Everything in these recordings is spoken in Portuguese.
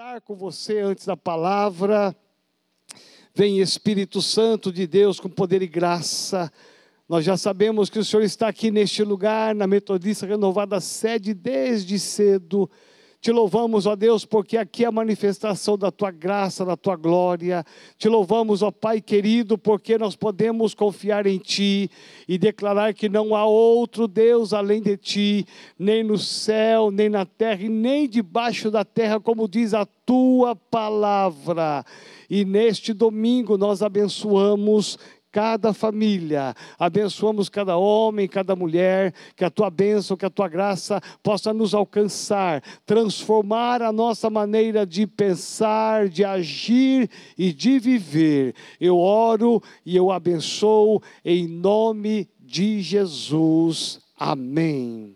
orar com você antes da palavra. Vem Espírito Santo de Deus com poder e graça. Nós já sabemos que o Senhor está aqui neste lugar, na Metodista Renovada Sede, desde cedo. Te louvamos, ó Deus, porque aqui é a manifestação da tua graça, da tua glória. Te louvamos, ó Pai querido, porque nós podemos confiar em ti e declarar que não há outro Deus além de ti, nem no céu, nem na terra e nem debaixo da terra, como diz a tua palavra. E neste domingo nós abençoamos cada família, abençoamos cada homem, cada mulher, que a tua bênção, que a tua graça possa nos alcançar, transformar a nossa maneira de pensar, de agir e de viver. Eu oro e eu abençoo em nome de Jesus. Amém.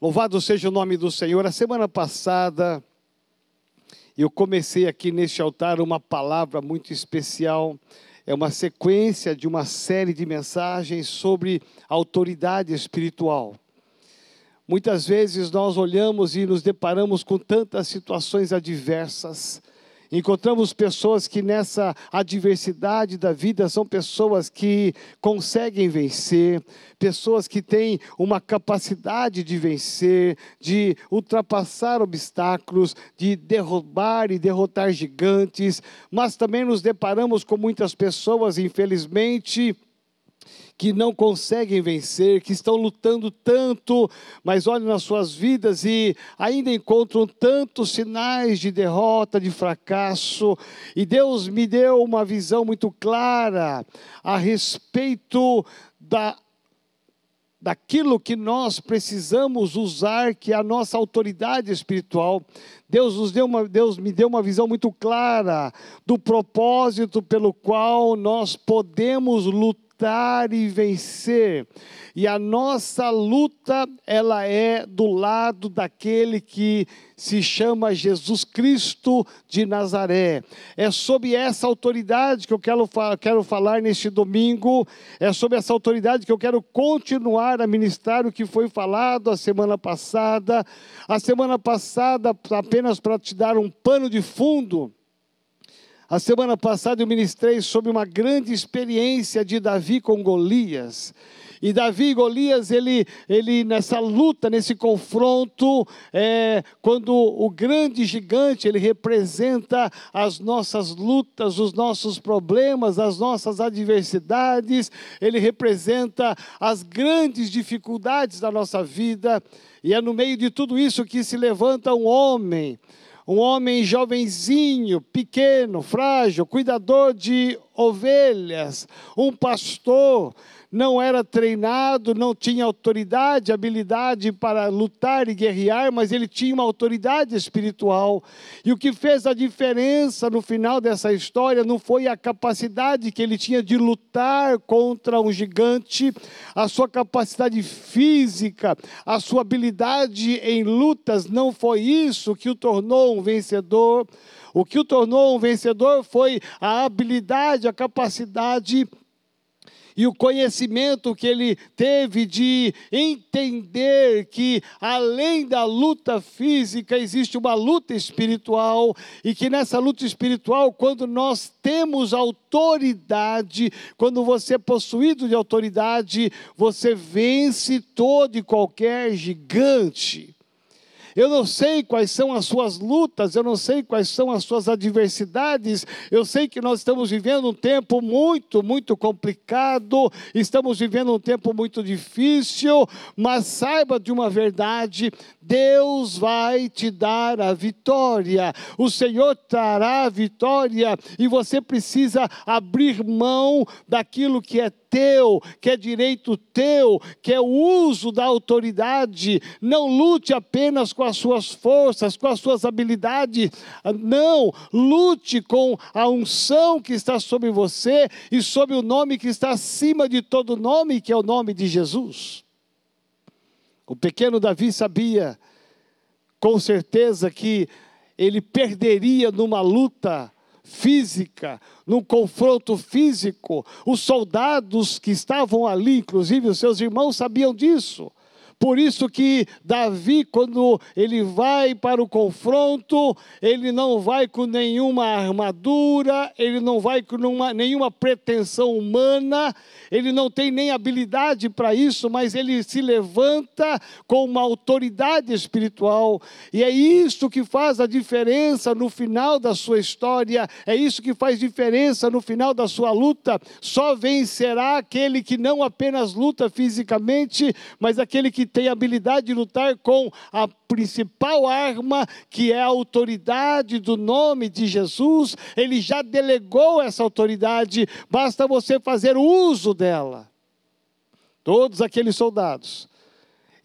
Louvado seja o nome do Senhor. A semana passada, eu comecei aqui neste altar uma palavra muito especial. É uma sequência de uma série de mensagens sobre autoridade espiritual. Muitas vezes nós olhamos e nos deparamos com tantas situações adversas Encontramos pessoas que nessa adversidade da vida são pessoas que conseguem vencer, pessoas que têm uma capacidade de vencer, de ultrapassar obstáculos, de derrubar e derrotar gigantes, mas também nos deparamos com muitas pessoas, infelizmente, que não conseguem vencer, que estão lutando tanto, mas olham nas suas vidas e ainda encontram tantos sinais de derrota, de fracasso. E Deus me deu uma visão muito clara a respeito da daquilo que nós precisamos usar, que é a nossa autoridade espiritual. Deus nos deu uma, Deus me deu uma visão muito clara do propósito pelo qual nós podemos lutar lutar e vencer. E a nossa luta, ela é do lado daquele que se chama Jesus Cristo de Nazaré. É sobre essa autoridade que eu quero, quero falar neste domingo, é sobre essa autoridade que eu quero continuar a ministrar o que foi falado a semana passada. A semana passada, apenas para te dar um pano de fundo, a semana passada eu ministrei sobre uma grande experiência de Davi com Golias. E Davi e Golias, ele, ele nessa luta, nesse confronto, é, quando o grande gigante, ele representa as nossas lutas, os nossos problemas, as nossas adversidades, ele representa as grandes dificuldades da nossa vida, e é no meio de tudo isso que se levanta um homem, um homem jovenzinho, pequeno, frágil, cuidador de ovelhas, um pastor, não era treinado, não tinha autoridade, habilidade para lutar e guerrear, mas ele tinha uma autoridade espiritual. E o que fez a diferença no final dessa história não foi a capacidade que ele tinha de lutar contra um gigante, a sua capacidade física, a sua habilidade em lutas, não foi isso que o tornou um vencedor. O que o tornou um vencedor foi a habilidade, a capacidade e o conhecimento que ele teve de entender que além da luta física existe uma luta espiritual e que nessa luta espiritual, quando nós temos autoridade, quando você é possuído de autoridade, você vence todo e qualquer gigante. Eu não sei quais são as suas lutas, eu não sei quais são as suas adversidades. Eu sei que nós estamos vivendo um tempo muito, muito complicado, estamos vivendo um tempo muito difícil, mas saiba de uma verdade: Deus vai te dar a vitória. O Senhor trará a vitória e você precisa abrir mão daquilo que é teu, que é direito teu, que é o uso da autoridade. Não lute apenas com as suas forças, com as suas habilidades. Não, lute com a unção que está sobre você e sobre o nome que está acima de todo nome, que é o nome de Jesus. O pequeno Davi sabia com certeza que ele perderia numa luta física, num confronto físico. Os soldados que estavam ali, inclusive os seus irmãos, sabiam disso. Por isso que Davi, quando ele vai para o confronto, ele não vai com nenhuma armadura, ele não vai com nenhuma, nenhuma pretensão humana, ele não tem nem habilidade para isso, mas ele se levanta com uma autoridade espiritual, e é isso que faz a diferença no final da sua história, é isso que faz diferença no final da sua luta. Só vencerá aquele que não apenas luta fisicamente, mas aquele que tem habilidade de lutar com a principal arma, que é a autoridade do nome de Jesus. Ele já delegou essa autoridade, basta você fazer uso dela. Todos aqueles soldados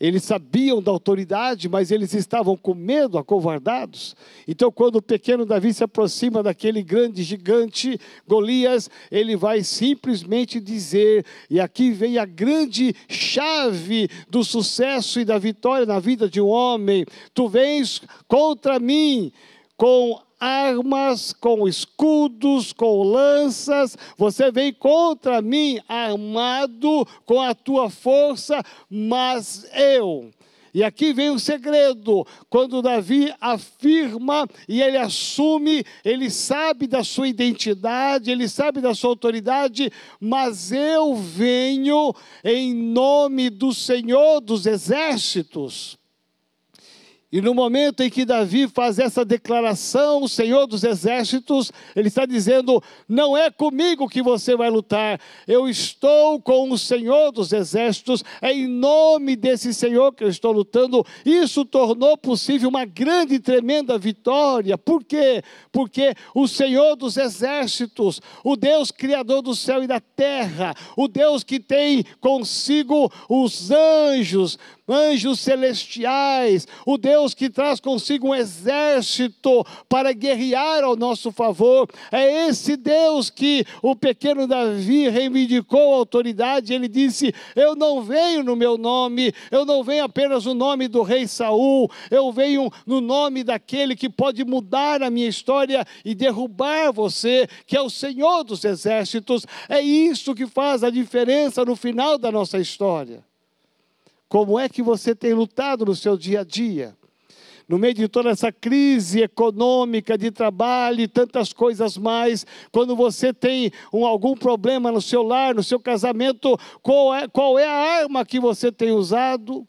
eles sabiam da autoridade, mas eles estavam com medo, acovardados. Então, quando o pequeno Davi se aproxima daquele grande gigante Golias, ele vai simplesmente dizer, e aqui vem a grande chave do sucesso e da vitória na vida de um homem: Tu vens contra mim com armas, com escudos, com lanças, você vem contra mim armado com a tua força, mas eu. E aqui vem o segredo, quando Davi afirma e ele assume, ele sabe da sua identidade, ele sabe da sua autoridade, mas eu venho em nome do Senhor dos exércitos. E no momento em que Davi faz essa declaração, o Senhor dos Exércitos, ele está dizendo: não é comigo que você vai lutar, eu estou com o Senhor dos Exércitos, é em nome desse Senhor que eu estou lutando. Isso tornou possível uma grande e tremenda vitória. Por quê? Porque o Senhor dos Exércitos, o Deus Criador do céu e da terra, o Deus que tem consigo os anjos, anjos celestiais, o Deus que traz consigo um exército para guerrear ao nosso favor. É esse Deus que o pequeno Davi reivindicou a autoridade. Ele disse: Eu não venho no meu nome, eu não venho apenas no nome do rei Saul, eu venho no nome daquele que pode mudar a minha história e derrubar você, que é o Senhor dos exércitos. É isso que faz a diferença no final da nossa história. Como é que você tem lutado no seu dia a dia? No meio de toda essa crise econômica, de trabalho e tantas coisas mais, quando você tem um, algum problema no seu lar, no seu casamento, qual é, qual é a arma que você tem usado?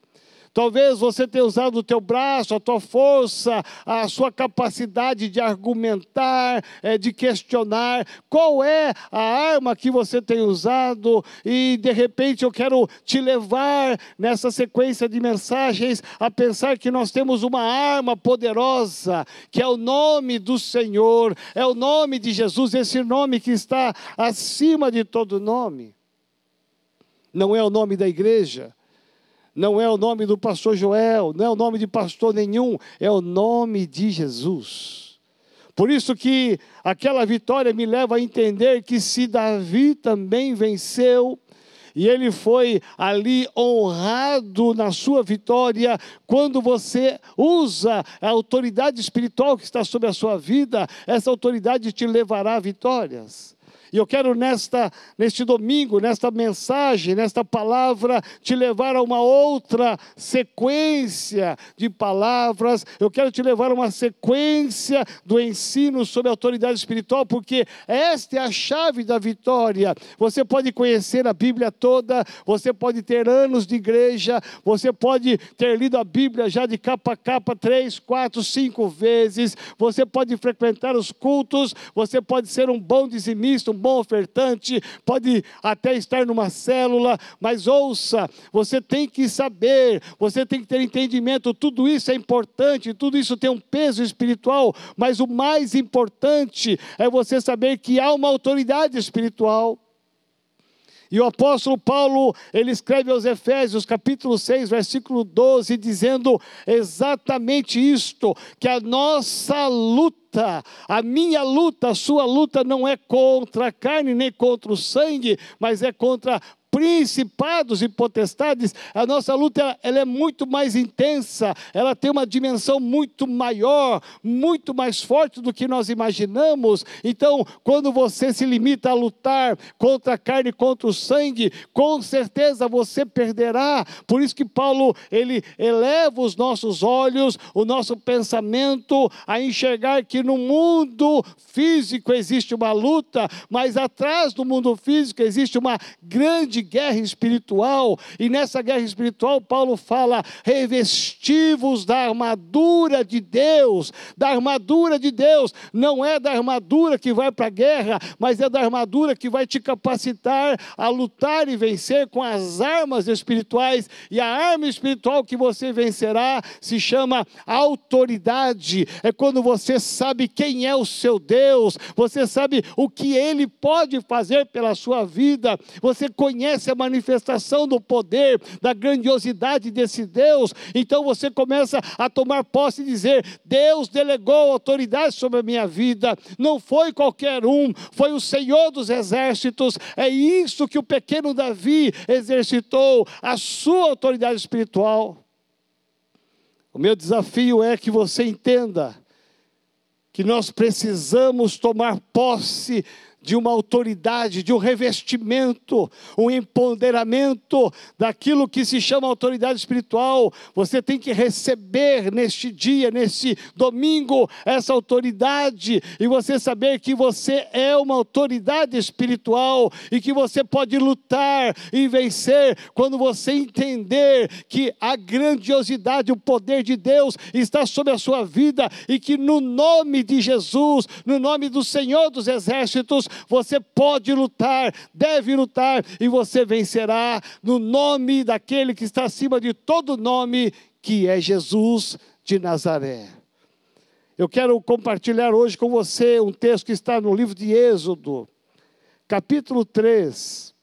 Talvez você tenha usado o teu braço, a tua força, a sua capacidade de argumentar, é, de questionar. Qual é a arma que você tem usado? E de repente eu quero te levar nessa sequência de mensagens a pensar que nós temos uma arma poderosa, que é o nome do Senhor, é o nome de Jesus, esse nome que está acima de todo nome. Não é o nome da igreja não é o nome do pastor Joel, não é o nome de pastor nenhum, é o nome de Jesus. Por isso que aquela vitória me leva a entender que se Davi também venceu, e ele foi ali honrado na sua vitória. Quando você usa a autoridade espiritual que está sobre a sua vida, essa autoridade te levará a vitórias. E eu quero nesta neste domingo, nesta mensagem, nesta palavra te levar a uma outra sequência de palavras. Eu quero te levar a uma sequência do ensino sobre a autoridade espiritual, porque esta é a chave da vitória. Você pode conhecer a Bíblia toda, você pode ter anos de igreja, você pode ter lido a Bíblia já de capa a capa três, quatro, cinco vezes, você pode frequentar os cultos, você pode ser um bom dizimista, um bom ofertante, pode até estar numa célula, mas ouça, você tem que saber, você tem que ter entendimento, tudo isso é importante, tudo isso tem um peso espiritual, mas o mais importante é você saber que há uma autoridade espiritual. E o apóstolo Paulo, ele escreve aos Efésios, capítulo 6, versículo 12, dizendo exatamente isto: que a nossa luta, a minha luta, a sua luta não é contra a carne nem contra o sangue, mas é contra principados e potestades, a nossa luta ela é muito mais intensa, ela tem uma dimensão muito maior, muito mais forte do que nós imaginamos. Então, quando você se limita a lutar contra a carne e contra o sangue, com certeza você perderá. Por isso que Paulo, ele eleva os nossos olhos, o nosso pensamento a enxergar que no mundo físico existe uma luta, mas atrás do mundo físico existe uma grande guerra espiritual, e nessa guerra espiritual, Paulo fala: revestivos da armadura de Deus, da armadura de Deus, não é da armadura que vai para a guerra, mas é da armadura que vai te capacitar a lutar e vencer com as armas espirituais, e a arma espiritual que você vencerá se chama autoridade, é quando você sabe quem é o seu Deus, você sabe o que ele pode fazer pela sua vida, você conhece conhece a manifestação do poder, da grandiosidade desse Deus, então você começa a tomar posse e dizer: Deus delegou autoridade sobre a minha vida, não foi qualquer um, foi o Senhor dos exércitos. É isso que o pequeno Davi exercitou, a sua autoridade espiritual. O meu desafio é que você entenda que nós precisamos tomar posse de uma autoridade, de um revestimento, um empoderamento daquilo que se chama autoridade espiritual. Você tem que receber neste dia, neste domingo, essa autoridade e você saber que você é uma autoridade espiritual e que você pode lutar e vencer quando você entender que a grandiosidade, o poder de Deus está sobre a sua vida e que no nome de Jesus, no nome do Senhor dos Exércitos, você pode lutar, deve lutar e você vencerá no nome daquele que está acima de todo nome, que é Jesus de Nazaré. Eu quero compartilhar hoje com você um texto que está no livro de Êxodo, capítulo 3,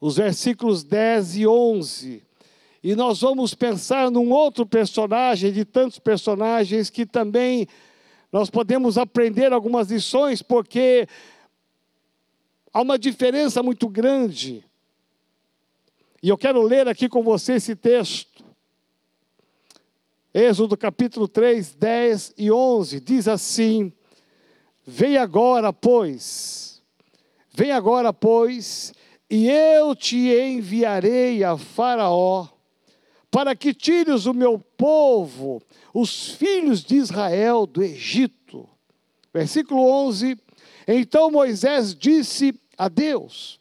os versículos 10 e 11. E nós vamos pensar num outro personagem, de tantos personagens que também nós podemos aprender algumas lições, porque há uma diferença muito grande. E eu quero ler aqui com você esse texto. Êxodo capítulo 3, 10 e 11, diz assim: Vem agora, pois, vem agora, pois, e eu te enviarei a Faraó, para que tires o meu povo os filhos de Israel do Egito. Versículo 11: Então Moisés disse a Deus: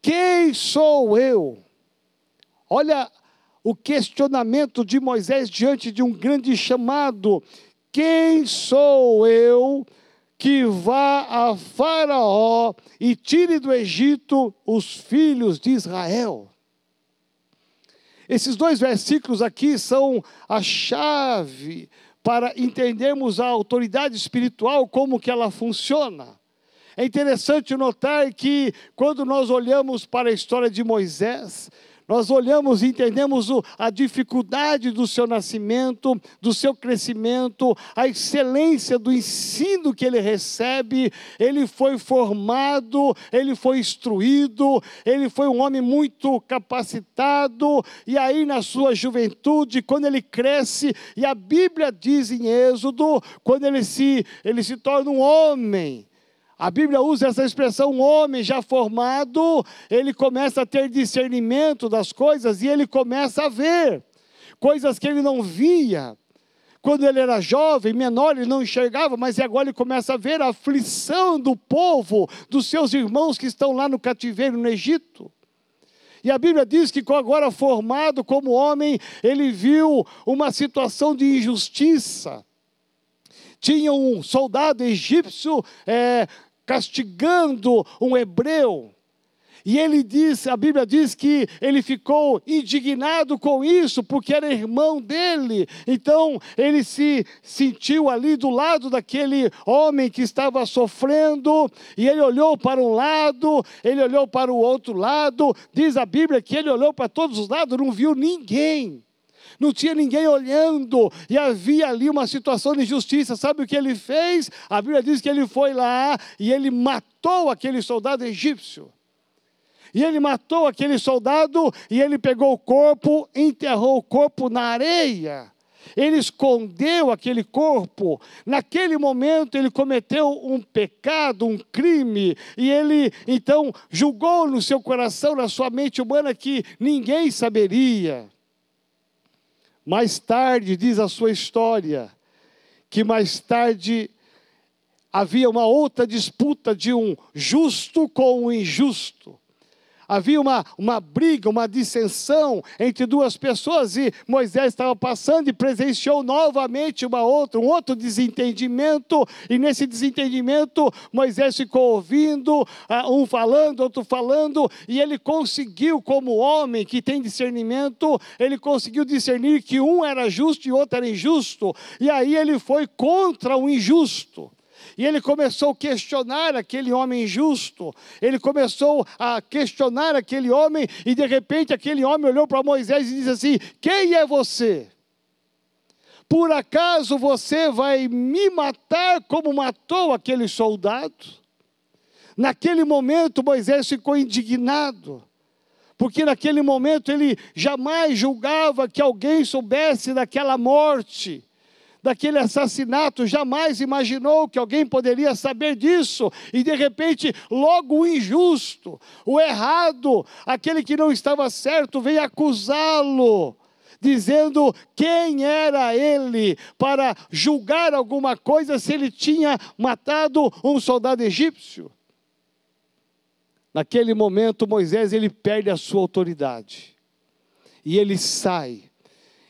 Quem sou eu? Olha o questionamento de Moisés diante de um grande chamado: Quem sou eu que vá a Faraó e tire do Egito os filhos de Israel? Esses dois versículos aqui são a chave para entendermos a autoridade espiritual, como que ela funciona. É interessante notar que quando nós olhamos para a história de Moisés, nós olhamos e entendemos a dificuldade do seu nascimento, do seu crescimento, a excelência do ensino que ele recebe. Ele foi formado, ele foi instruído, ele foi um homem muito capacitado. E aí, na sua juventude, quando ele cresce, e a Bíblia diz em Êxodo, quando ele se, ele se torna um homem a Bíblia usa essa expressão, um homem já formado, ele começa a ter discernimento das coisas e ele começa a ver coisas que ele não via. Quando ele era jovem, menor, ele não enxergava, mas agora ele começa a ver a aflição do povo, dos seus irmãos que estão lá no cativeiro no Egito. E a Bíblia diz que agora formado como homem, ele viu uma situação de injustiça. Tinha um soldado egípcio é, castigando um hebreu. E ele diz, a Bíblia diz que ele ficou indignado com isso, porque era irmão dele. Então ele se sentiu ali do lado daquele homem que estava sofrendo, e ele olhou para um lado, ele olhou para o outro lado. Diz a Bíblia que ele olhou para todos os lados, não viu ninguém não tinha ninguém olhando, e havia ali uma situação de injustiça. Sabe o que ele fez? A Bíblia diz que ele foi lá e ele matou aquele soldado egípcio. E ele matou aquele soldado e ele pegou o corpo, enterrou o corpo na areia. Ele escondeu aquele corpo. Naquele momento ele cometeu um pecado, um crime, e ele então julgou no seu coração, na sua mente humana que ninguém saberia. Mais tarde diz a sua história que mais tarde havia uma outra disputa de um justo com um injusto havia uma, uma briga, uma dissensão entre duas pessoas e Moisés estava passando e presenciou novamente uma outra, um outro desentendimento, e nesse desentendimento Moisés ficou ouvindo, uh, um falando, outro falando, e ele conseguiu, como homem que tem discernimento, ele conseguiu discernir que um era justo e outro era injusto, e aí ele foi contra o injusto. E ele começou a questionar aquele homem justo. Ele começou a questionar aquele homem, e de repente aquele homem olhou para Moisés e disse assim: Quem é você? Por acaso você vai me matar como matou aquele soldado? Naquele momento Moisés ficou indignado porque naquele momento ele jamais julgava que alguém soubesse daquela morte daquele assassinato, jamais imaginou que alguém poderia saber disso, e de repente, logo o injusto, o errado, aquele que não estava certo, veio acusá-lo dizendo quem era ele para julgar alguma coisa se ele tinha matado um soldado egípcio. Naquele momento Moisés ele perde a sua autoridade. E ele sai.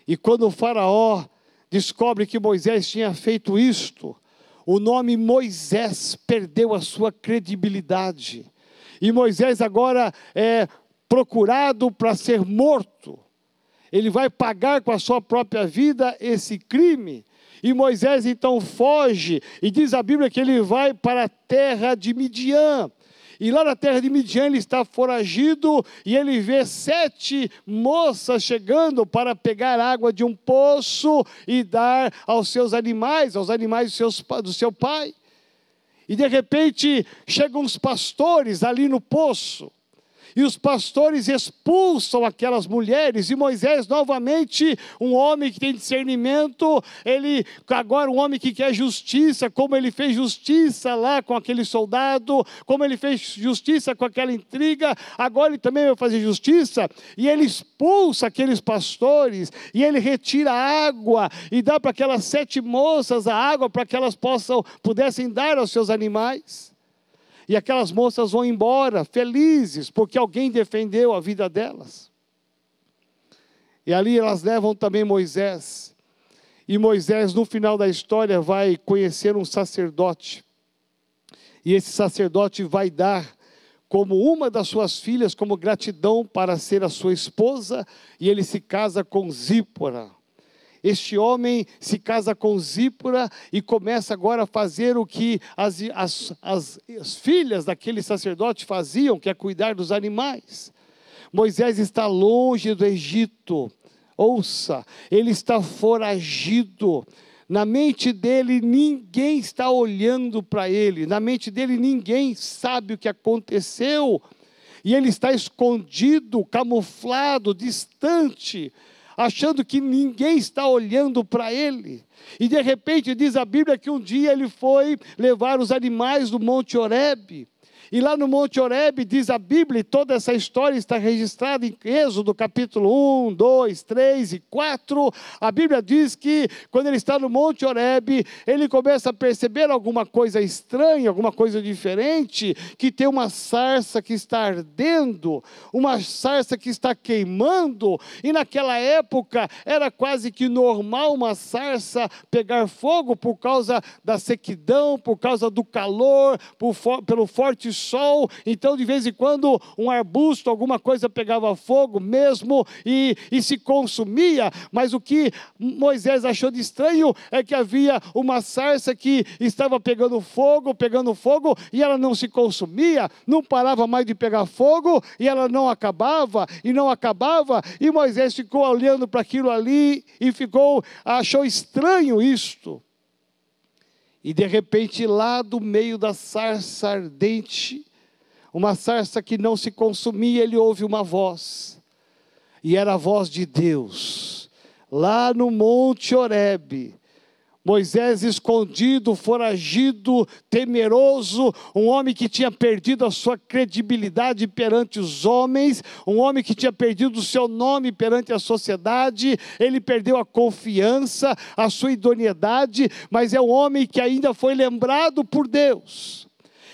E quando o faraó descobre que Moisés tinha feito isto, o nome Moisés perdeu a sua credibilidade. E Moisés agora é procurado para ser morto. Ele vai pagar com a sua própria vida esse crime. E Moisés então foge, e diz a Bíblia que ele vai para a terra de Midian. E lá na terra de Midian ele está foragido e ele vê sete moças chegando para pegar água de um poço e dar aos seus animais, aos animais do, seus, do seu pai. E de repente chegam os pastores ali no poço e os pastores expulsam aquelas mulheres, e Moisés, novamente, um homem que tem discernimento, ele, agora um homem que quer justiça, como ele fez justiça lá com aquele soldado, como ele fez justiça com aquela intriga, agora ele também vai fazer justiça, e ele expulsa aqueles pastores, e ele retira a água, e dá para aquelas sete moças a água para que elas possam, pudessem dar aos seus animais. E aquelas moças vão embora felizes, porque alguém defendeu a vida delas. E ali elas levam também Moisés. E Moisés, no final da história, vai conhecer um sacerdote. E esse sacerdote vai dar como uma das suas filhas, como gratidão para ser a sua esposa, e ele se casa com Zípora. Este homem se casa com Zípora e começa agora a fazer o que as, as, as, as filhas daquele sacerdote faziam, que é cuidar dos animais. Moisés está longe do Egito, ouça, ele está foragido. Na mente dele, ninguém está olhando para ele, na mente dele, ninguém sabe o que aconteceu, e ele está escondido, camuflado, distante achando que ninguém está olhando para ele. E de repente diz a Bíblia que um dia ele foi levar os animais do Monte Horebe. E lá no Monte Horebe, diz a Bíblia, e toda essa história está registrada em Êxodo capítulo 1, 2, 3 e 4. A Bíblia diz que quando ele está no Monte Horebe, ele começa a perceber alguma coisa estranha, alguma coisa diferente, que tem uma sarça que está ardendo, uma sarça que está queimando, e naquela época era quase que normal uma sarça pegar fogo por causa da sequidão, por causa do calor, por, pelo forte sol, então de vez em quando um arbusto, alguma coisa pegava fogo mesmo e, e se consumia, mas o que Moisés achou de estranho é que havia uma sarça que estava pegando fogo, pegando fogo, e ela não se consumia, não parava mais de pegar fogo, e ela não acabava, e não acabava, e Moisés ficou olhando para aquilo ali e ficou, achou estranho isto. E de repente, lá do meio da sarça ardente, uma sarça que não se consumia, ele ouve uma voz. E era a voz de Deus, lá no Monte Horebe. Moisés escondido, foragido, temeroso, um homem que tinha perdido a sua credibilidade perante os homens, um homem que tinha perdido o seu nome perante a sociedade, ele perdeu a confiança, a sua idoneidade, mas é um homem que ainda foi lembrado por Deus.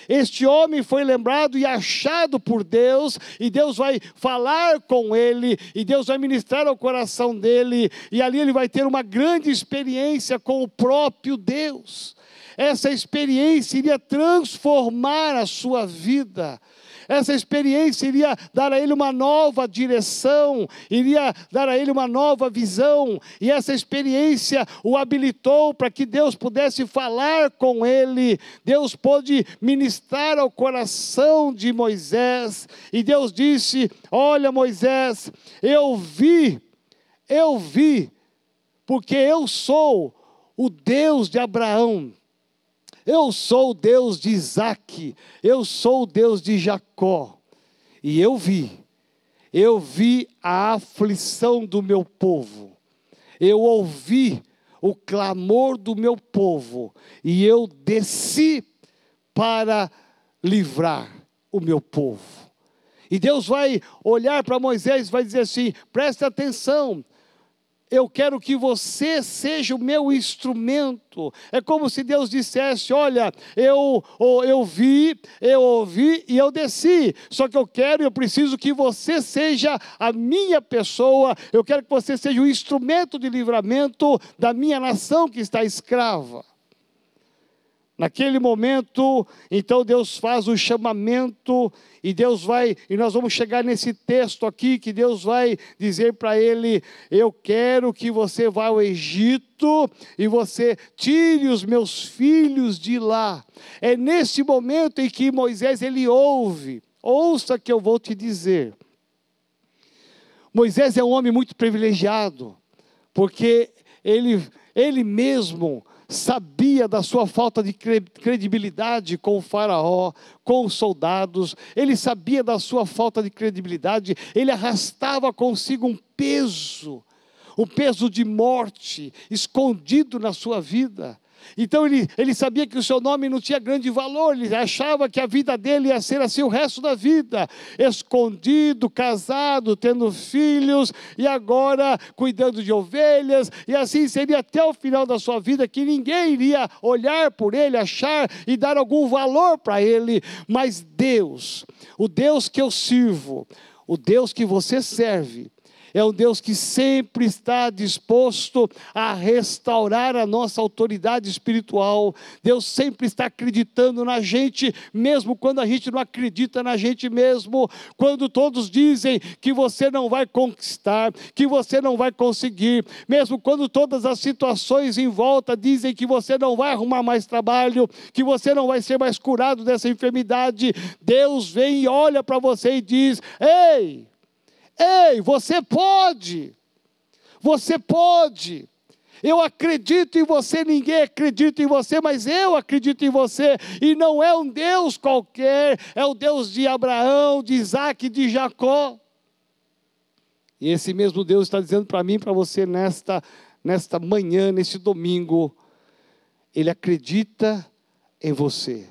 Este homem foi lembrado e achado por Deus, e Deus vai falar com ele, e Deus vai ministrar ao coração dele, e ali ele vai ter uma grande experiência com o próprio Deus. Essa experiência iria transformar a sua vida. Essa experiência iria dar a ele uma nova direção, iria dar a ele uma nova visão, e essa experiência o habilitou para que Deus pudesse falar com ele. Deus pôde ministrar ao coração de Moisés, e Deus disse: Olha, Moisés, eu vi, eu vi, porque eu sou o Deus de Abraão eu sou o Deus de Isaac, eu sou o Deus de Jacó. E eu vi, eu vi a aflição do meu povo, eu ouvi o clamor do meu povo, e eu desci para livrar o meu povo. E Deus vai olhar para Moisés e vai dizer assim: presta atenção, eu quero que você seja o meu instrumento. É como se Deus dissesse: Olha, eu, eu vi, eu ouvi e eu desci. Só que eu quero e eu preciso que você seja a minha pessoa. Eu quero que você seja o instrumento de livramento da minha nação que está escrava. Naquele momento, então Deus faz o chamamento e Deus vai, e nós vamos chegar nesse texto aqui que Deus vai dizer para ele: Eu quero que você vá ao Egito e você tire os meus filhos de lá. É nesse momento em que Moisés ele ouve, ouça que eu vou te dizer. Moisés é um homem muito privilegiado, porque ele, ele mesmo sabia da sua falta de credibilidade com o Faraó, com os soldados, ele sabia da sua falta de credibilidade, ele arrastava consigo um peso, um peso de morte escondido na sua vida. Então ele, ele sabia que o seu nome não tinha grande valor, ele achava que a vida dele ia ser assim o resto da vida, escondido, casado, tendo filhos e agora cuidando de ovelhas, e assim seria até o final da sua vida, que ninguém iria olhar por ele, achar e dar algum valor para ele, mas Deus, o Deus que eu sirvo, o Deus que você serve, é um Deus que sempre está disposto a restaurar a nossa autoridade espiritual. Deus sempre está acreditando na gente, mesmo quando a gente não acredita na gente mesmo. Quando todos dizem que você não vai conquistar, que você não vai conseguir, mesmo quando todas as situações em volta dizem que você não vai arrumar mais trabalho, que você não vai ser mais curado dessa enfermidade, Deus vem e olha para você e diz: Ei! Ei, você pode. Você pode. Eu acredito em você, ninguém acredita em você, mas eu acredito em você. E não é um Deus qualquer, é o Deus de Abraão, de Isaac, de Jacó. E esse mesmo Deus está dizendo para mim, para você, nesta, nesta manhã, nesse domingo, Ele acredita em você.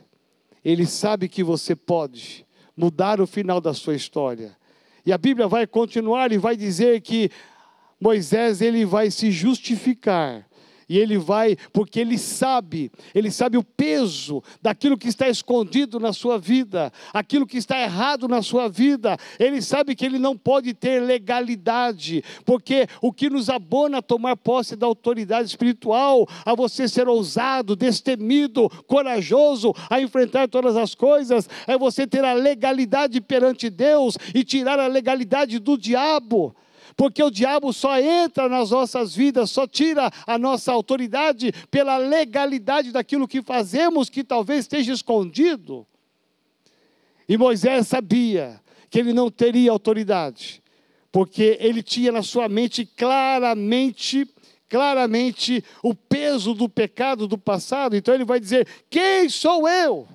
Ele sabe que você pode mudar o final da sua história. E a Bíblia vai continuar e vai dizer que Moisés ele vai se justificar. E ele vai, porque ele sabe, ele sabe o peso daquilo que está escondido na sua vida, aquilo que está errado na sua vida. Ele sabe que ele não pode ter legalidade, porque o que nos abona a tomar posse da autoridade espiritual, a você ser ousado, destemido, corajoso a enfrentar todas as coisas, é você ter a legalidade perante Deus e tirar a legalidade do diabo porque o diabo só entra nas nossas vidas, só tira a nossa autoridade pela legalidade daquilo que fazemos que talvez esteja escondido. E Moisés sabia que ele não teria autoridade, porque ele tinha na sua mente claramente claramente o peso do pecado do passado. Então ele vai dizer: "Quem sou eu?"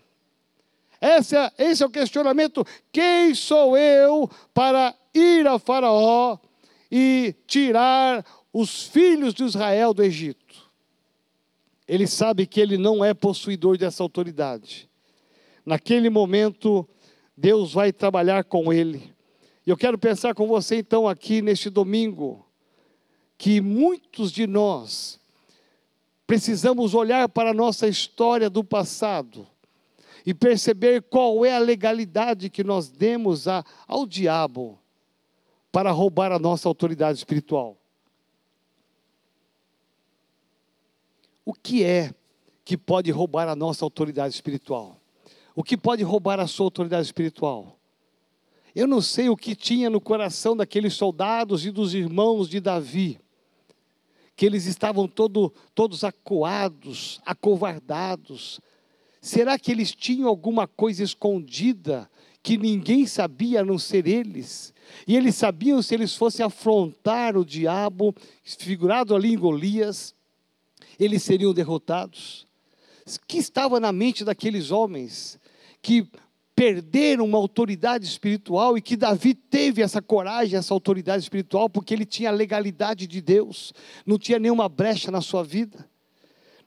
Esse é, esse é o questionamento: quem sou eu para ir a Faraó e tirar os filhos de Israel do Egito? Ele sabe que ele não é possuidor dessa autoridade. Naquele momento, Deus vai trabalhar com ele. E eu quero pensar com você então aqui neste domingo, que muitos de nós precisamos olhar para a nossa história do passado e perceber qual é a legalidade que nós demos a, ao diabo para roubar a nossa autoridade espiritual. O que é que pode roubar a nossa autoridade espiritual? O que pode roubar a sua autoridade espiritual? Eu não sei o que tinha no coração daqueles soldados e dos irmãos de Davi, que eles estavam todo, todos acuados, acovardados. Será que eles tinham alguma coisa escondida que ninguém sabia a não ser eles? E eles sabiam se eles fossem afrontar o diabo, figurado ali em Golias, eles seriam derrotados? O que estava na mente daqueles homens que perderam uma autoridade espiritual e que Davi teve essa coragem, essa autoridade espiritual, porque ele tinha a legalidade de Deus, não tinha nenhuma brecha na sua vida.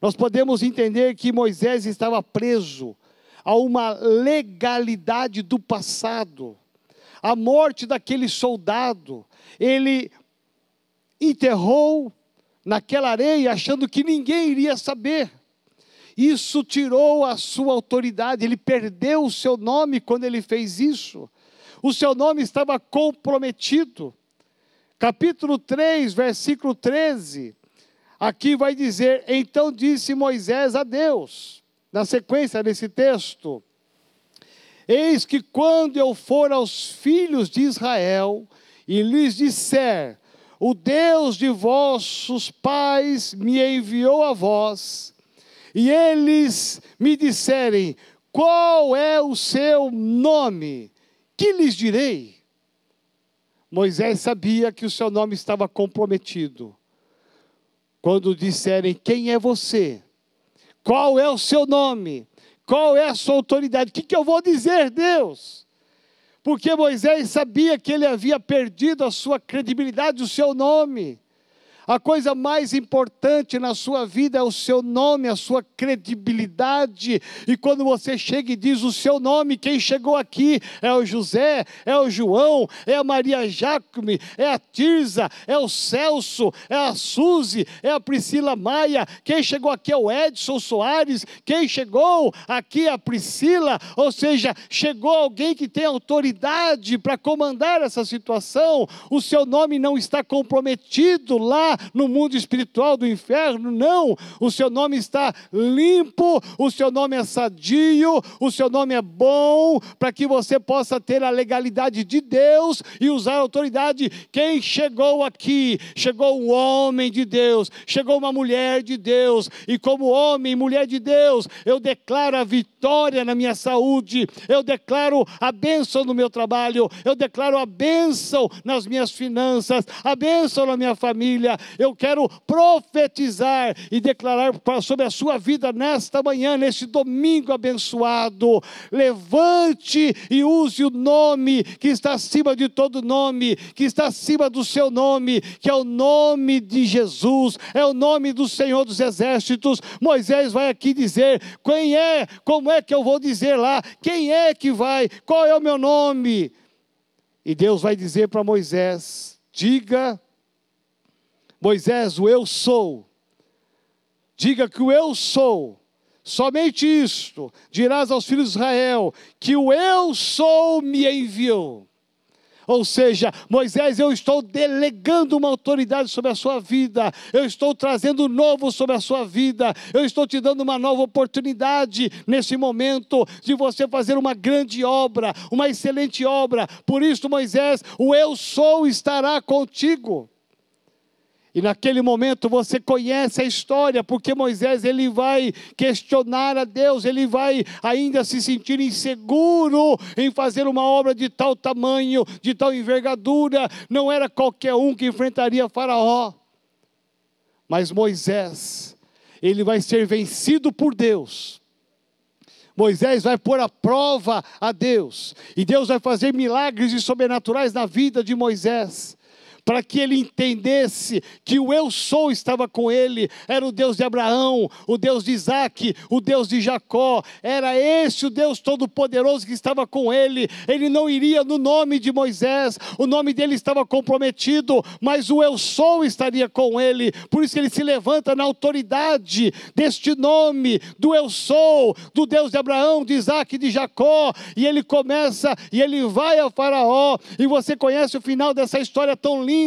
Nós podemos entender que Moisés estava preso a uma legalidade do passado. A morte daquele soldado, ele enterrou naquela areia, achando que ninguém iria saber. Isso tirou a sua autoridade, ele perdeu o seu nome quando ele fez isso. O seu nome estava comprometido. Capítulo 3, versículo 13. Aqui vai dizer: Então disse Moisés a Deus, na sequência desse texto: Eis que quando eu for aos filhos de Israel e lhes disser: O Deus de vossos pais me enviou a vós, e eles me disserem: Qual é o seu nome? Que lhes direi? Moisés sabia que o seu nome estava comprometido. Quando disserem: Quem é você? Qual é o seu nome? Qual é a sua autoridade? O que, que eu vou dizer, Deus? Porque Moisés sabia que ele havia perdido a sua credibilidade, o seu nome. A coisa mais importante na sua vida é o seu nome, a sua credibilidade. E quando você chega e diz o seu nome, quem chegou aqui é o José, é o João, é a Maria Jacome, é a Tirza, é o Celso, é a Suzy, é a Priscila Maia. Quem chegou aqui é o Edson Soares. Quem chegou aqui é a Priscila. Ou seja, chegou alguém que tem autoridade para comandar essa situação. O seu nome não está comprometido lá no mundo espiritual do inferno, não. O seu nome está limpo, o seu nome é sadio, o seu nome é bom, para que você possa ter a legalidade de Deus e usar a autoridade. Quem chegou aqui? Chegou um homem de Deus, chegou uma mulher de Deus, e como homem e mulher de Deus, eu declaro a vitória na minha saúde, eu declaro a bênção no meu trabalho, eu declaro a bênção nas minhas finanças, a bênção na minha família, eu quero profetizar e declarar sobre a sua vida nesta manhã, neste domingo abençoado. Levante e use o nome que está acima de todo nome, que está acima do seu nome, que é o nome de Jesus, é o nome do Senhor dos Exércitos. Moisés vai aqui dizer: quem é, como é que eu vou dizer lá? Quem é que vai? Qual é o meu nome? E Deus vai dizer para Moisés: diga Moisés, o eu sou. Diga que o eu sou. Somente isto dirás aos filhos de Israel: que o eu sou me enviou. Ou seja, Moisés, eu estou delegando uma autoridade sobre a sua vida, eu estou trazendo novo sobre a sua vida, eu estou te dando uma nova oportunidade nesse momento de você fazer uma grande obra, uma excelente obra. Por isso, Moisés, o eu sou estará contigo. E naquele momento você conhece a história, porque Moisés ele vai questionar a Deus, ele vai ainda se sentir inseguro em fazer uma obra de tal tamanho, de tal envergadura. Não era qualquer um que enfrentaria Faraó. Mas Moisés, ele vai ser vencido por Deus. Moisés vai pôr a prova a Deus, e Deus vai fazer milagres e sobrenaturais na vida de Moisés para que ele entendesse que o eu sou estava com ele, era o Deus de Abraão, o Deus de Isaac, o Deus de Jacó, era esse o Deus Todo-Poderoso que estava com ele. Ele não iria no nome de Moisés, o nome dele estava comprometido, mas o eu sou estaria com ele, por isso ele se levanta na autoridade deste nome, do eu sou, do Deus de Abraão, de Isaac de Jacó, e ele começa e ele vai a Faraó, e você conhece o final dessa história tão linda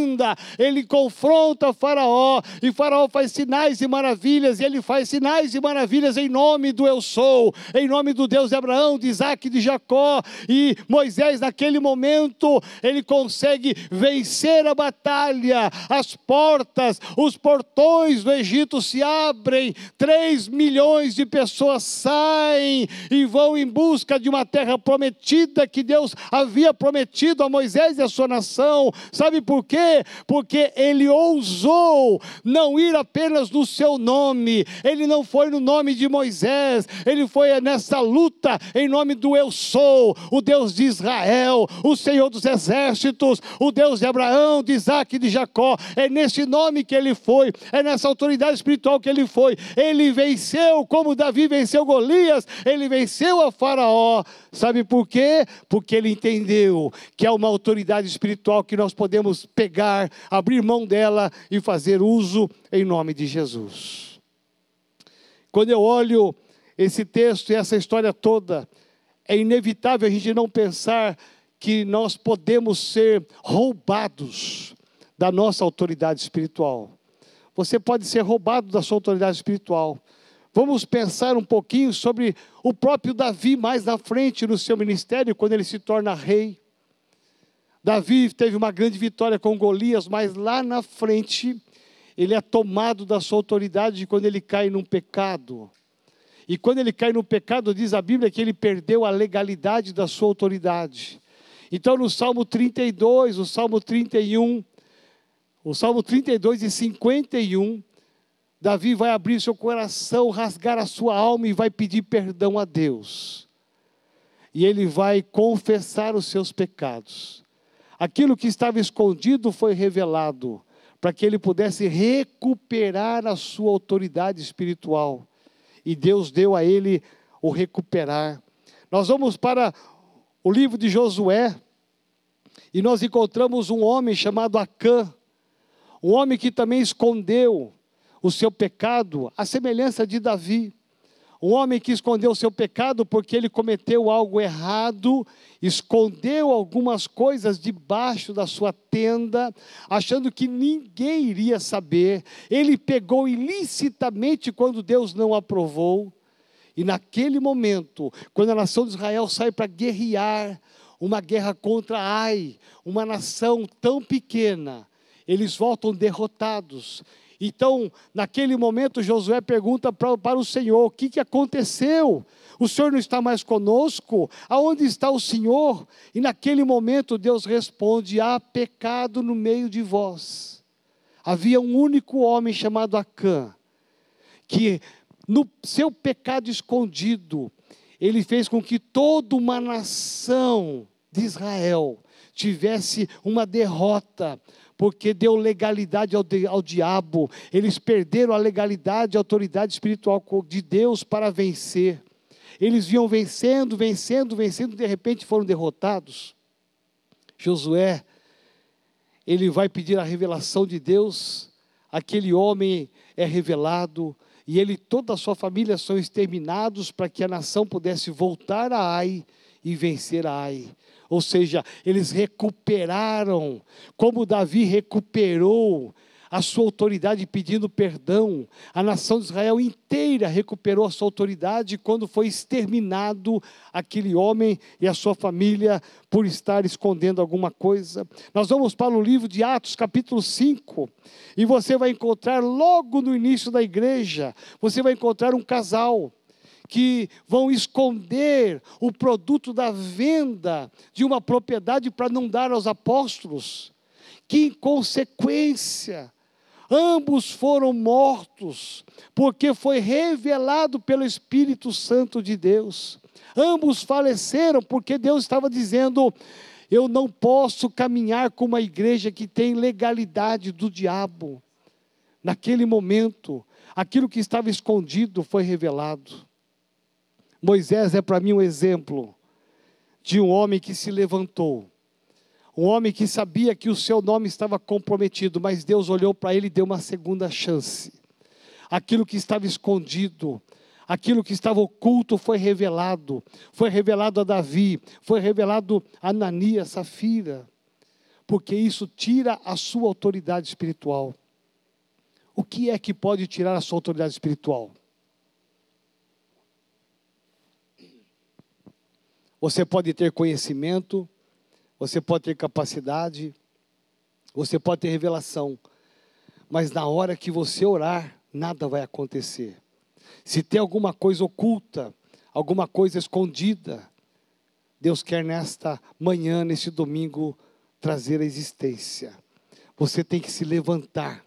Ele confronta Faraó, e Faraó faz sinais e maravilhas, e ele faz sinais e maravilhas em nome do Eu Sou, em nome do Deus de Abraão, de Isaac de Jacó. E Moisés, naquele momento, ele consegue vencer a batalha, as portas, os portões do Egito se abrem, três milhões de pessoas saem e vão em busca de uma terra prometida que Deus havia prometido a Moisés e a sua nação. Sabe por quê? Quê? Porque ele ousou não ir apenas no seu nome, ele não foi no nome de Moisés, ele foi nessa luta em nome do Eu Sou, o Deus de Israel, o Senhor dos exércitos, o Deus de Abraão, de Isaac e de Jacó. É nesse nome que ele foi, é nessa autoridade espiritual que ele foi. Ele venceu, como Davi venceu Golias, ele venceu a Faraó. Sabe por quê? Porque ele entendeu que há uma autoridade espiritual que nós podemos pegar, abrir mão dela e fazer uso em nome de Jesus. Quando eu olho esse texto e essa história toda, é inevitável a gente não pensar que nós podemos ser roubados da nossa autoridade espiritual. Você pode ser roubado da sua autoridade espiritual. Vamos pensar um pouquinho sobre o próprio Davi mais na frente no seu ministério, quando ele se torna rei. Davi teve uma grande vitória com Golias, mas lá na frente ele é tomado da sua autoridade quando ele cai num pecado. E quando ele cai no pecado, diz a Bíblia que ele perdeu a legalidade da sua autoridade. Então, no Salmo 32, o Salmo 31, o Salmo 32 e 51, Davi vai abrir seu coração, rasgar a sua alma e vai pedir perdão a Deus. E ele vai confessar os seus pecados. Aquilo que estava escondido foi revelado, para que ele pudesse recuperar a sua autoridade espiritual. E Deus deu a ele o recuperar. Nós vamos para o livro de Josué, e nós encontramos um homem chamado Acã, um homem que também escondeu o seu pecado, a semelhança de Davi. Um homem que escondeu seu pecado porque ele cometeu algo errado, escondeu algumas coisas debaixo da sua tenda, achando que ninguém iria saber. Ele pegou ilicitamente quando Deus não aprovou. E naquele momento, quando a nação de Israel sai para guerrear, uma guerra contra Ai, uma nação tão pequena, eles voltam derrotados. Então, naquele momento, Josué pergunta para, para o Senhor: o que, que aconteceu? O Senhor não está mais conosco? Aonde está o Senhor? E naquele momento, Deus responde: há pecado no meio de vós. Havia um único homem chamado Acã, que no seu pecado escondido, ele fez com que toda uma nação de Israel tivesse uma derrota, porque deu legalidade ao, ao diabo, eles perderam a legalidade, a autoridade espiritual de Deus para vencer. Eles vinham vencendo, vencendo, vencendo, de repente foram derrotados. Josué, ele vai pedir a revelação de Deus, aquele homem é revelado, e ele toda a sua família são exterminados para que a nação pudesse voltar a Ai e vencer Ai. Ou seja, eles recuperaram, como Davi recuperou a sua autoridade pedindo perdão. A nação de Israel inteira recuperou a sua autoridade quando foi exterminado aquele homem e a sua família por estar escondendo alguma coisa. Nós vamos para o livro de Atos, capítulo 5, e você vai encontrar logo no início da igreja, você vai encontrar um casal que vão esconder o produto da venda de uma propriedade para não dar aos apóstolos. Que inconsequência! ambos foram mortos, porque foi revelado pelo Espírito Santo de Deus. Ambos faleceram porque Deus estava dizendo: eu não posso caminhar com uma igreja que tem legalidade do diabo. Naquele momento, aquilo que estava escondido foi revelado. Moisés é para mim um exemplo de um homem que se levantou, um homem que sabia que o seu nome estava comprometido, mas Deus olhou para ele e deu uma segunda chance. Aquilo que estava escondido, aquilo que estava oculto foi revelado. Foi revelado a Davi, foi revelado a Ananias, Safira, porque isso tira a sua autoridade espiritual. O que é que pode tirar a sua autoridade espiritual? Você pode ter conhecimento, você pode ter capacidade, você pode ter revelação, mas na hora que você orar, nada vai acontecer. Se tem alguma coisa oculta, alguma coisa escondida, Deus quer nesta manhã, neste domingo, trazer a existência. Você tem que se levantar.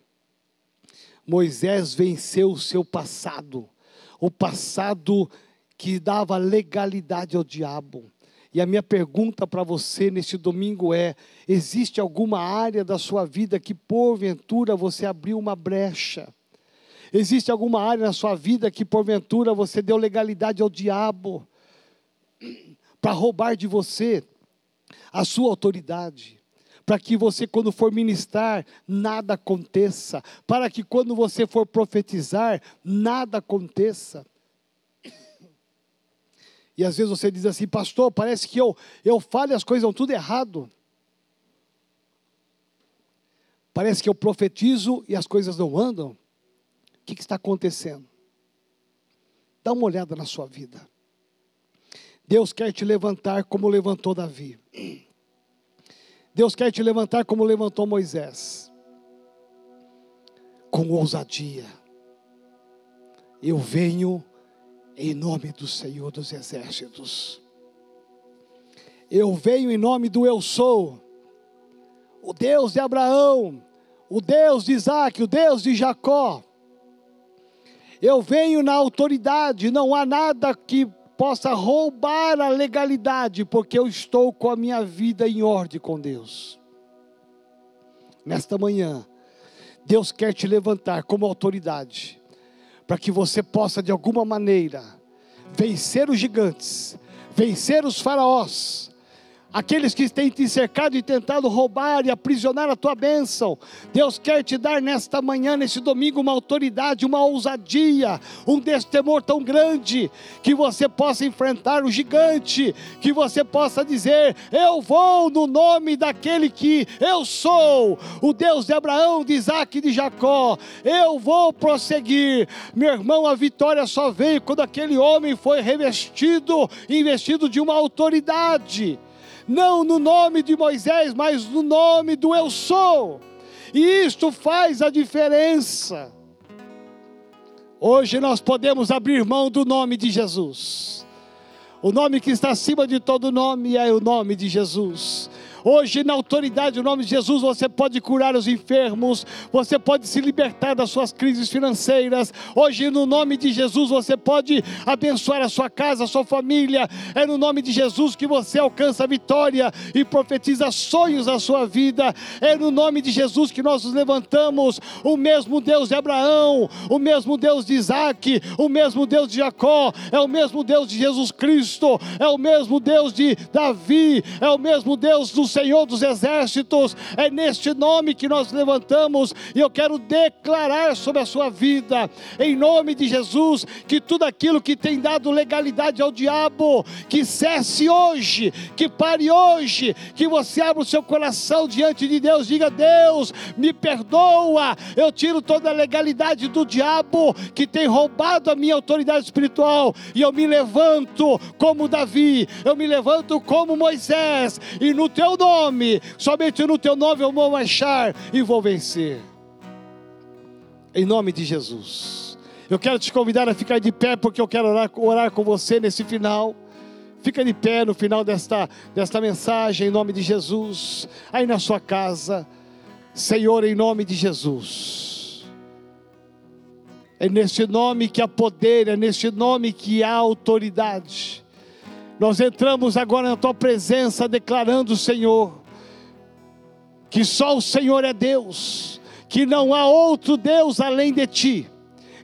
Moisés venceu o seu passado, o passado que dava legalidade ao diabo. E a minha pergunta para você neste domingo é: existe alguma área da sua vida que porventura você abriu uma brecha? Existe alguma área na sua vida que porventura você deu legalidade ao diabo para roubar de você a sua autoridade? Para que você, quando for ministrar, nada aconteça. Para que quando você for profetizar, nada aconteça. E às vezes você diz assim, pastor, parece que eu, eu falo e as coisas vão tudo errado. Parece que eu profetizo e as coisas não andam que, que está acontecendo? Dá uma olhada na sua vida. Deus quer te levantar como levantou Davi. Deus quer te levantar como levantou Moisés. Com ousadia. Eu venho em nome do Senhor dos Exércitos. Eu venho em nome do Eu Sou, o Deus de Abraão, o Deus de Isaac, o Deus de Jacó. Eu venho na autoridade, não há nada que possa roubar a legalidade, porque eu estou com a minha vida em ordem com Deus. Nesta manhã, Deus quer te levantar como autoridade, para que você possa de alguma maneira vencer os gigantes, vencer os faraós, aqueles que têm te cercado e tentado roubar e aprisionar a tua bênção. Deus quer te dar nesta manhã, neste domingo, uma autoridade, uma ousadia, um destemor tão grande, que você possa enfrentar o gigante, que você possa dizer: Eu vou no nome daquele que eu sou, o Deus de Abraão, de Isaac e de Jacó. Eu vou prosseguir. Meu irmão, a vitória só veio quando aquele homem foi revestido, investido de uma autoridade não no nome de Moisés, mas no nome do Eu Sou. E isto faz a diferença. Hoje nós podemos abrir mão do nome de Jesus. O nome que está acima de todo nome é o nome de Jesus. Hoje, na autoridade do nome de Jesus, você pode curar os enfermos, você pode se libertar das suas crises financeiras. Hoje, no nome de Jesus, você pode abençoar a sua casa, a sua família. É no nome de Jesus que você alcança a vitória e profetiza sonhos na sua vida. É no nome de Jesus que nós nos levantamos. O mesmo Deus de Abraão, o mesmo Deus de Isaac, o mesmo Deus de Jacó, é o mesmo Deus de Jesus Cristo, é o mesmo Deus de Davi, é o mesmo Deus do Senhor dos Exércitos, é neste nome que nós levantamos e eu quero declarar sobre a sua vida, em nome de Jesus, que tudo aquilo que tem dado legalidade ao diabo, que cesse hoje, que pare hoje, que você abra o seu coração diante de Deus, diga: Deus, me perdoa, eu tiro toda a legalidade do diabo que tem roubado a minha autoridade espiritual e eu me levanto como Davi, eu me levanto como Moisés, e no teu nome nome, somente no teu nome eu vou marchar e vou vencer. Em nome de Jesus. Eu quero te convidar a ficar de pé, porque eu quero orar, orar com você nesse final. Fica de pé no final desta, desta mensagem, em nome de Jesus. Aí na sua casa, Senhor, em nome de Jesus. É neste nome que há poder, é neste nome que há autoridade. Nós entramos agora na tua presença declarando, Senhor, que só o Senhor é Deus, que não há outro Deus além de ti,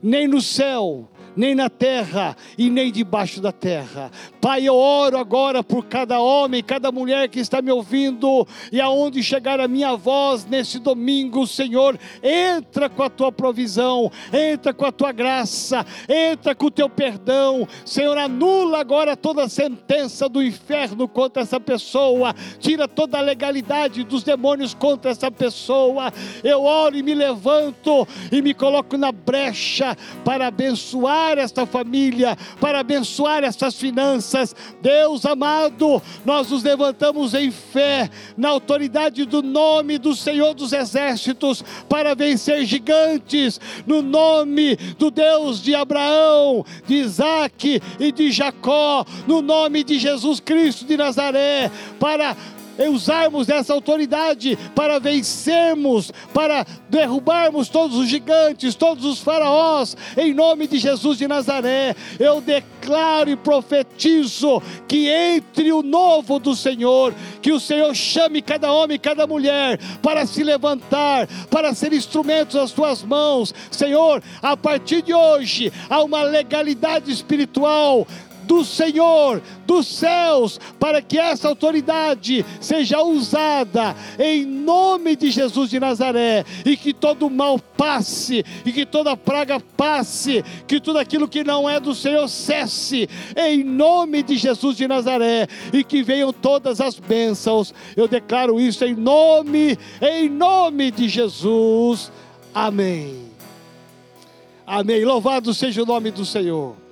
nem no céu, nem na terra e nem debaixo da terra. Pai, eu oro agora por cada homem, cada mulher que está me ouvindo e aonde chegar a minha voz nesse domingo, Senhor, entra com a tua provisão, entra com a tua graça, entra com o teu perdão, Senhor, anula agora toda a sentença do inferno contra essa pessoa, tira toda a legalidade dos demônios contra essa pessoa. Eu oro e me levanto e me coloco na brecha para abençoar esta família, para abençoar estas finanças. Deus amado, nós nos levantamos em fé, na autoridade do nome do Senhor dos Exércitos, para vencer gigantes, no nome do Deus de Abraão, de Isaac e de Jacó, no nome de Jesus Cristo de Nazaré, para usarmos essa autoridade para vencermos, para derrubarmos todos os gigantes, todos os faraós, em nome de Jesus de Nazaré. Eu declaro e profetizo que entre o novo do Senhor, que o Senhor chame cada homem e cada mulher para se levantar, para ser instrumentos das tuas mãos. Senhor, a partir de hoje há uma legalidade espiritual do Senhor, dos céus, para que essa autoridade seja usada em nome de Jesus de Nazaré e que todo mal passe e que toda praga passe, que tudo aquilo que não é do Senhor cesse em nome de Jesus de Nazaré e que venham todas as bênçãos. Eu declaro isso em nome, em nome de Jesus. Amém. Amém. Louvado seja o nome do Senhor.